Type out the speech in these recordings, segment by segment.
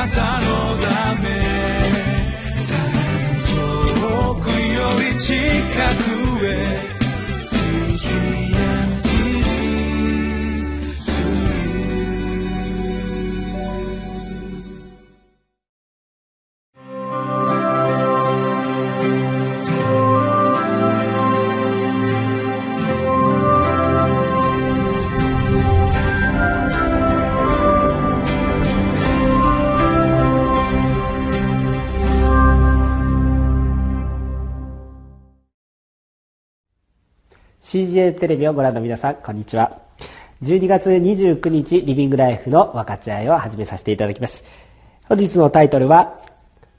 なたのため。遠くより近く。テレビをご覧の皆さん、こんにちは。12月29日、リビングライフの分かち合いを始めさせていただきます。本日のタイトルは、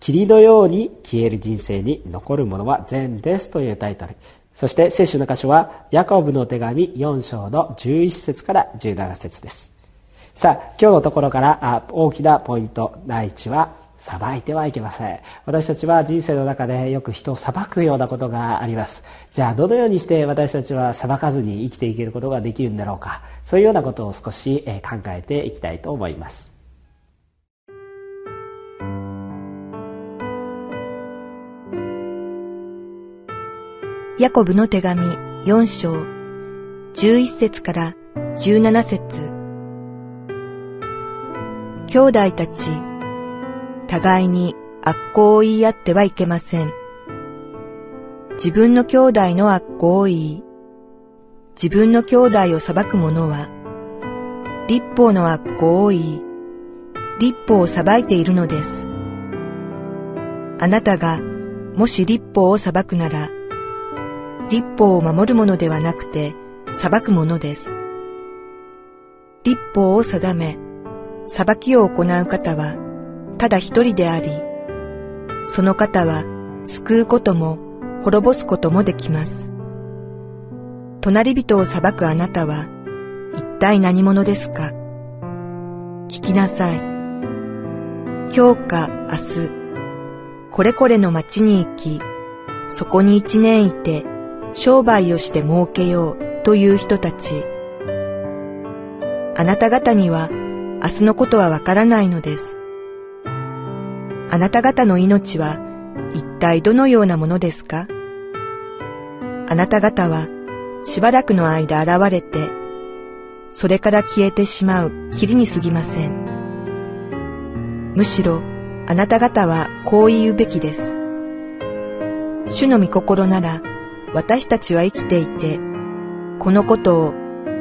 霧のように消える人生に残るものは善ですというタイトル。そして聖書の箇所は、ヤコブの手紙4章の11節から17節です。さあ、今日のところから大きなポイント、第1は、裁いてはいけません。私たちは人生の中でよく人を裁くようなことがあります。じゃあどのようにして私たちは裁かずに生きていけることができるんだろうか。そういうようなことを少し考えていきたいと思います。ヤコブの手紙4章11節から17節。兄弟たち互いに悪行を言い合ってはいけません。自分の兄弟の悪行を言い、自分の兄弟を裁く者は、立法の悪行を言い、立法を裁いているのです。あなたがもし立法を裁くなら、立法を守るものではなくて裁くものです。立法を定め、裁きを行う方は、ただ一人であり、その方は救うことも滅ぼすこともできます。隣人を裁くあなたは一体何者ですか？聞きなさい。今日か明日、これこれの町に行き、そこに一年いて商売をして儲けようという人たち。あなた方には明日のことはわからないのです。あなた方の命は一体どのようなものですか？あなた方はしばらくの間現れて、それから消えてしまう霧に過ぎません。むしろあなた方はこう言うべきです。主の御心なら私たちは生きていて、このことを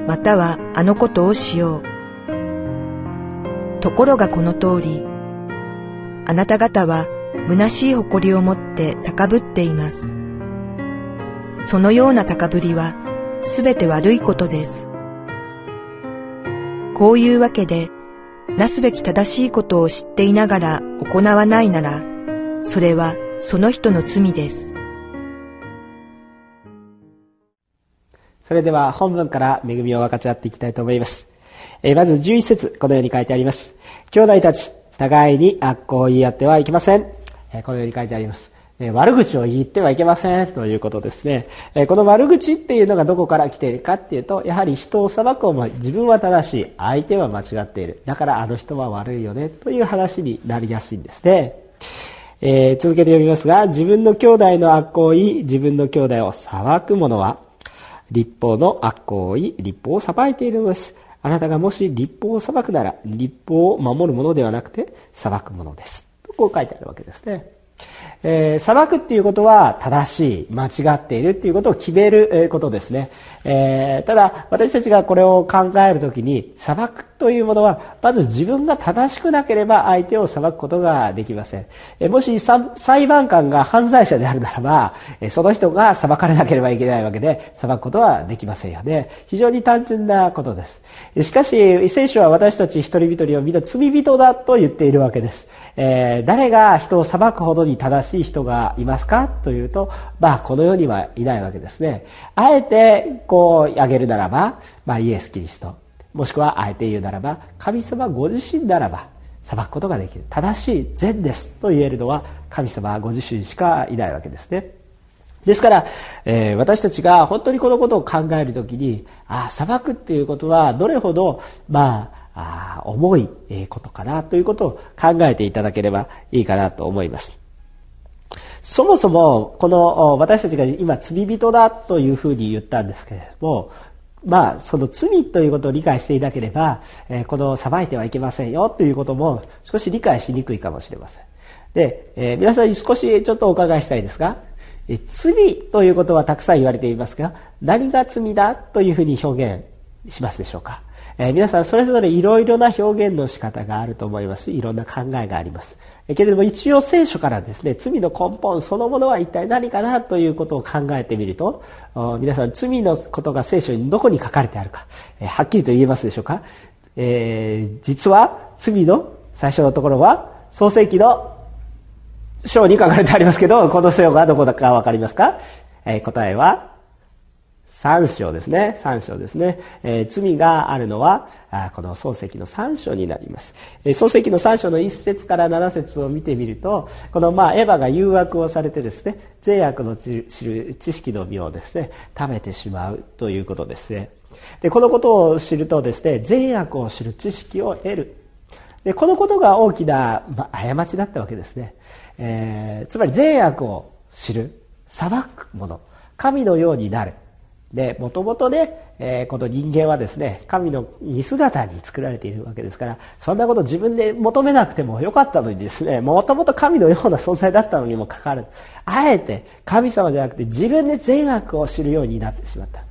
またはあのことをしよう。ところがこの通り、あなた方は虚しい誇りを持って高ぶっています。そのような高ぶりはすべて悪いことです。こういうわけで、なすべき正しいことを知っていながら行わないなら、それはその人の罪です。それでは本文から恵みを分かち合っていきたいと思います。えまず11節このように書いてあります。兄弟たち、互いに悪行を言い合ってはいけません。このように書いてあります。悪口を言ってはいけませんということですね。この悪口っていうのがどこから来ているかっていうと、やはり人を裁く思い、自分は正しい、相手は間違っている。だからあの人は悪いよねという話になりやすいんですね。えー、続けて読みますが、自分の兄弟の悪行を言い、自分の兄弟を裁く者は、立法の悪行を言い、立法を裁いているのです。あなたがもし立法を裁くなら、立法を守るものではなくて、裁くものです。とこう書いてあるわけですね。えー、裁くっていうことは正しい、間違っているっていうことを決めることですね。えー、ただ、私たちがこれを考えるときに、裁くというものは、まず自分が正しくなければ相手を裁くことができません。えー、もし裁判官が犯罪者であるならば、えその人が裁かれなければいけないわけで、裁くことはできませんよね。非常に単純なことです。しかし、聖書は私たち一人一人をみんな罪人だと言っているわけです。え、誰が人を裁くほどに正しい人がいますかというと、まあ、この世にはいないわけですね。あえて、こう、挙げるならば、まあ、イエス・キリスト。もしくは、あえて言うならば、神様ご自身ならば、裁くことができる。正しい善ですと言えるのは、神様ご自身しかいないわけですね。ですから、えー、私たちが本当にこのことを考えるときに、ああ、裁くっていうことは、どれほど、まあ、あ重いことかなということを考えていただければいいかなと思いますそもそもこの私たちが今罪人だというふうに言ったんですけれどもまあその罪ということを理解していなければ、えこの裁いてはいけませんよということも少し理解しにくいかもしれません。で、え、皆さんに少しちょっとお伺いしたいですが、え罪ということはたくさん言われていますが何が罪だというふうに表現しますでしょうか、え、皆さんそれぞれいろいろな表現の仕方があると思います。しいろんな考えがあります、え、けれども一応聖書からですね罪の根本そのものは一体何かなということを考えてみると皆さん罪のことが聖書にどこに書かれてあるか、え、はっきりと言えますでしょうか、えー、実は罪の最初のところは創世記の章に書かれてありますけど、この章がどこだかわかりますか、えー、答えは、三章ですね。三章ですね。えー、罪があるのは、あこの漱石の三章になります。えー、漱石の三章の一節から七節を見てみると、このまあ、エヴァが誘惑をされてですね、善悪の知る知識の実をですね、食べてしまうということですね。で、このことを知るとですね、善悪を知る知識を得る。で、このことが大きな、まあ、過ちだったわけですね。えー、つまり善悪を知る裁くもの神のようになるでもともとね、えー、この人間はですね神の似姿に作られているわけですからそんなこと自分で求めなくてもよかったのにですねもともと神のような存在だったのにもかかわらずあえて神様じゃなくて自分で善悪を知るようになってしまった、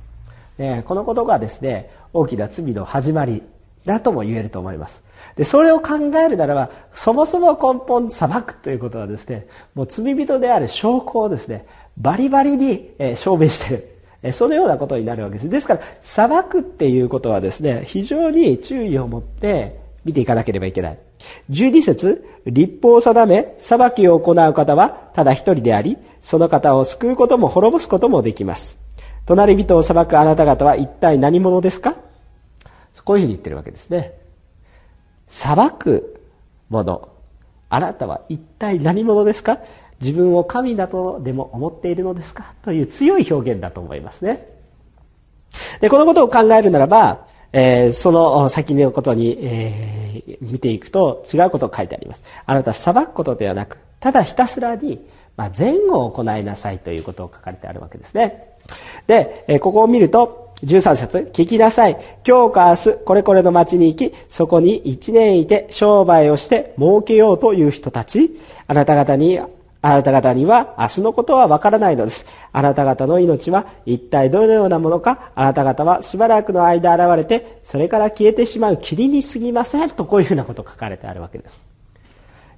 ね、このことがですね大きな罪の始まりだとも言えると思います。でそれを考えるならばそもそも根本裁くということはですねもう罪人である証拠をですねバリバリに、え証明している。そのようなことになるわけです。ですから裁くっていうことはですね非常に注意を持って見ていかなければいけない。12節立法を定め裁きを行う方はただ一人でありその方を救うことも滅ぼすこともできます。隣人を裁くあなた方は一体何者ですか？こういうふうに言ってるわけですね。裁く者あなたは一体何者ですか？自分を神だとでも思っているのですか？という強い表現だと思いますね。でこのことを考えるならば、えー、その先のことに、えー、見ていくと違うことが書いてあります。あなた裁くことではなくただひたすらに、まあ、善を行いなさいということを書かれてあるわけですね。で、えー、ここを見ると13節聞きなさい。今日か明日、これこれの町に行き、そこに一年いて商売をして儲けようという人たち、あなた方に、あなた方には明日のことはわからないのです。あなた方の命は一体どのようなものか、あなた方はしばらくの間現れて、それから消えてしまう霧に過ぎません。とこういうふうなこと書かれてあるわけです。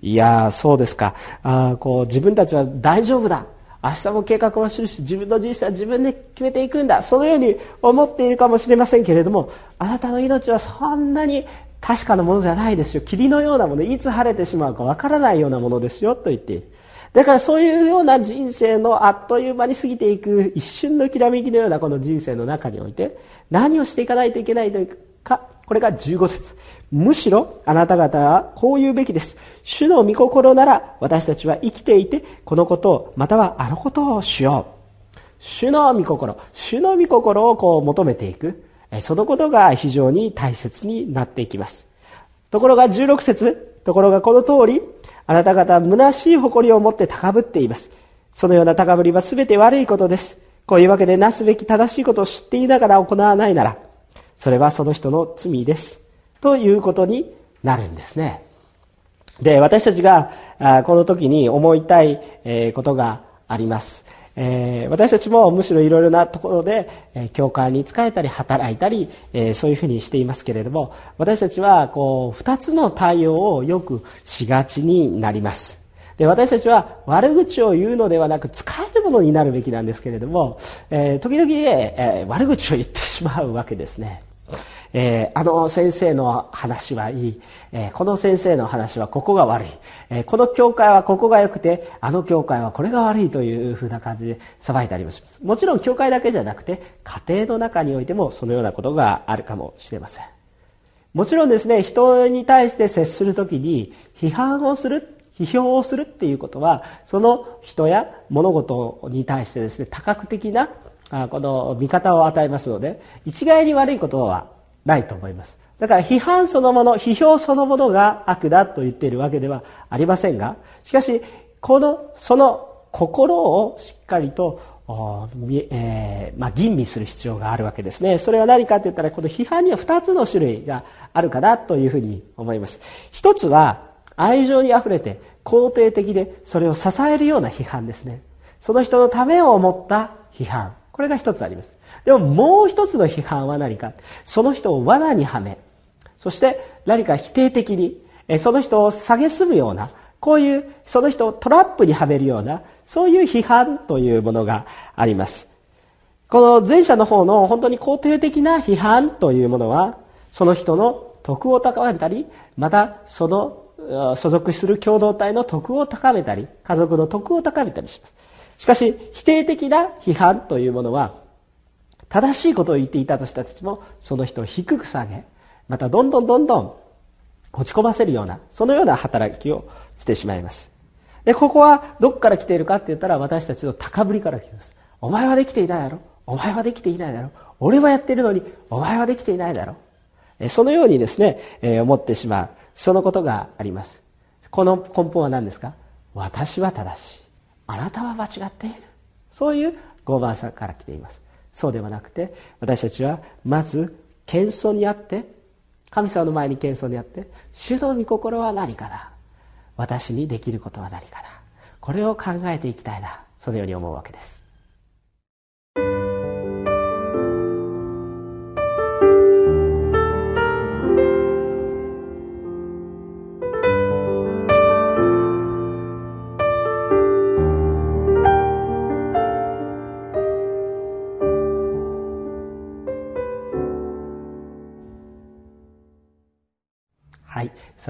いやそうですか。あこう自分たちは大丈夫だ。明日も計画をするし自分の人生は自分で決めていくんだそのように思っているかもしれませんけれどもあなたの命はそんなに確かなものじゃないですよ霧のようなものいつ晴れてしまうかわからないようなものですよと言っているだからそういうような人生のあっという間に過ぎていく一瞬のきらめきのようなこの人生の中において何をしていかないといけないというかこれが15節むしろあなた方はこう言うべきです。主の御心なら私たちは生きていて、このことを、またはあのことをしよう。主の御心、主の御心をこう求めていく。そのことが非常に大切になっていきます。ところが16節ところがこの通り、あなた方は虚しい誇りを持って高ぶっています。そのような高ぶりは全て悪いことです。こういうわけでなすべき正しいことを知っていながら行わないなら、それはその人の罪です。ということになるんですね。で、私たちがこの時に思いたいことがあります。えー、私たちもむしろいろいろなところで、えー、教会に仕えたり働いたり、えー、そういうふうにしていますけれども私たちはこう2つの対応をよくしがちになります。で私たちは悪口を言うのではなく使えるものになるべきなんですけれども、え時々、え悪口を言ってしまうわけですね。えー、あの先生の話はいい、えー、この先生の話はここが悪い、えー、この教会はここが良くてあの教会はこれが悪いというふうな感じで裁いたりもします。もちろん教会だけじゃなくて家庭の中においてもそのようなことがあるかもしれません。もちろんですね人に対して接する時に批判をする批評をするっていうことはその人や物事に対してですね多角的なこの見方を与えますので一概に悪いことはないと思います。だから批判そのもの批評そのものが悪だと言っているわけではありませんがしかしこのその心をしっかりとえー、まあ、吟味する必要があるわけですね。それは何かといったらこの批判には2つの種類があるかなというふうに思います。一つは愛情にあふれて肯定的でそれを支えるような批判ですね。その人のためを思った批判。これが一つあります。でももう一つの批判は何か。その人を罠にはめ。そして何か否定的にその人を蔑むようなこういうその人をトラップにはめるようなそういう批判というものがあります。この前者の方の本当に肯定的な批判というものはその人の徳を高めたりまたその所属する共同体の徳を高めたり家族の徳を高めたりします。しかし否定的な批判というものは正しいことを言っていたとしたちもその人を低く下げまたどんどんどんどん落ち込ませるようなそのような働きをしてしまいます。でここはどこから来ているかって言ったら私たちの高ぶりから来ます。お前はできていないだろ？お前はできていないだろ？俺はやってるのにお前はできていないだろ？そのようにですね、え思ってしまうそのことがあります。この根本は何ですか？私は正しい。あなたは間違っている。そういう傲慢さから来ています。そうではなくて私たちはまず謙遜にあって神様の前に謙遜にあって主の御心は何かな私にできることは何かなこれを考えていきたいなそのように思うわけです。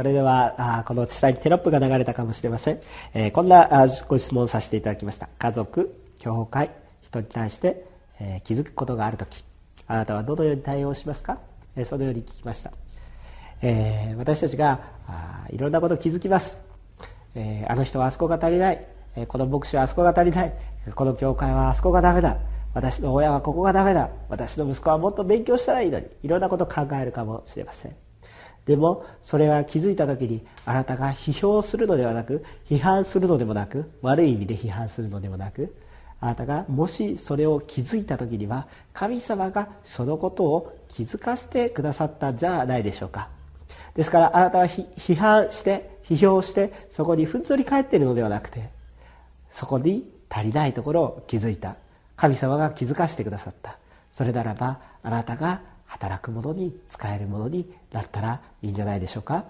それではあこの下にテロップが流れたかもしれません、えー、こんなご質問させていただきました。家族教会人に対して、えー、気づくことがある時あなたはどのように対応しますか、えー、そのように聞きました、え私たちがあいろんなこと気づきます、えあの人はあそこが足りない、えこの牧師はあそこが足りない。この教会はあそこがダメだ。私の親はここがダメだ。私の息子はもっと勉強したらいいのに。いろんなことを考えるかもしれません。でもそれが気づいた時にあなたが批評するのではなく批判するのでもなく悪い意味で批判するのでもなくあなたがもしそれを気づいた時には神様がそのことを気づかせてくださったんじゃないでしょうか。ですからあなたは批判して批評してそこにふんぞり返っているのではなくてそこに足りないところを気づいた。神様が気づかせてくださった。それならばあなたが働くものに使えるものになったらいいんじゃないでしょうか、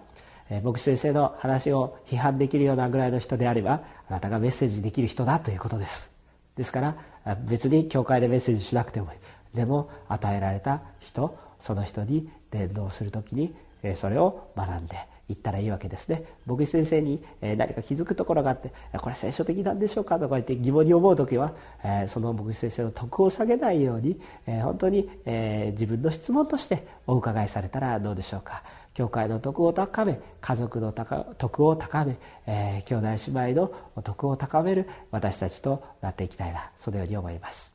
えー、牧師先生の話を批判できるようなぐらいの人であればあなたがメッセージできる人だということです。ですから別に教会でメッセージしなくてもいい。でも与えられた人その人に伝道する時にそれを学んで言ったらいいわけですね。牧師先生に何か気づくところがあってこれ聖書的なんでしょうか？とか言って疑問に思う時はその牧師先生の徳を下げないように本当に自分の質問としてお伺いされたらどうでしょうか？教会の徳を高め家族の徳を高め、えー、兄弟姉妹の徳を高める私たちとなっていきたいな。そのように思います。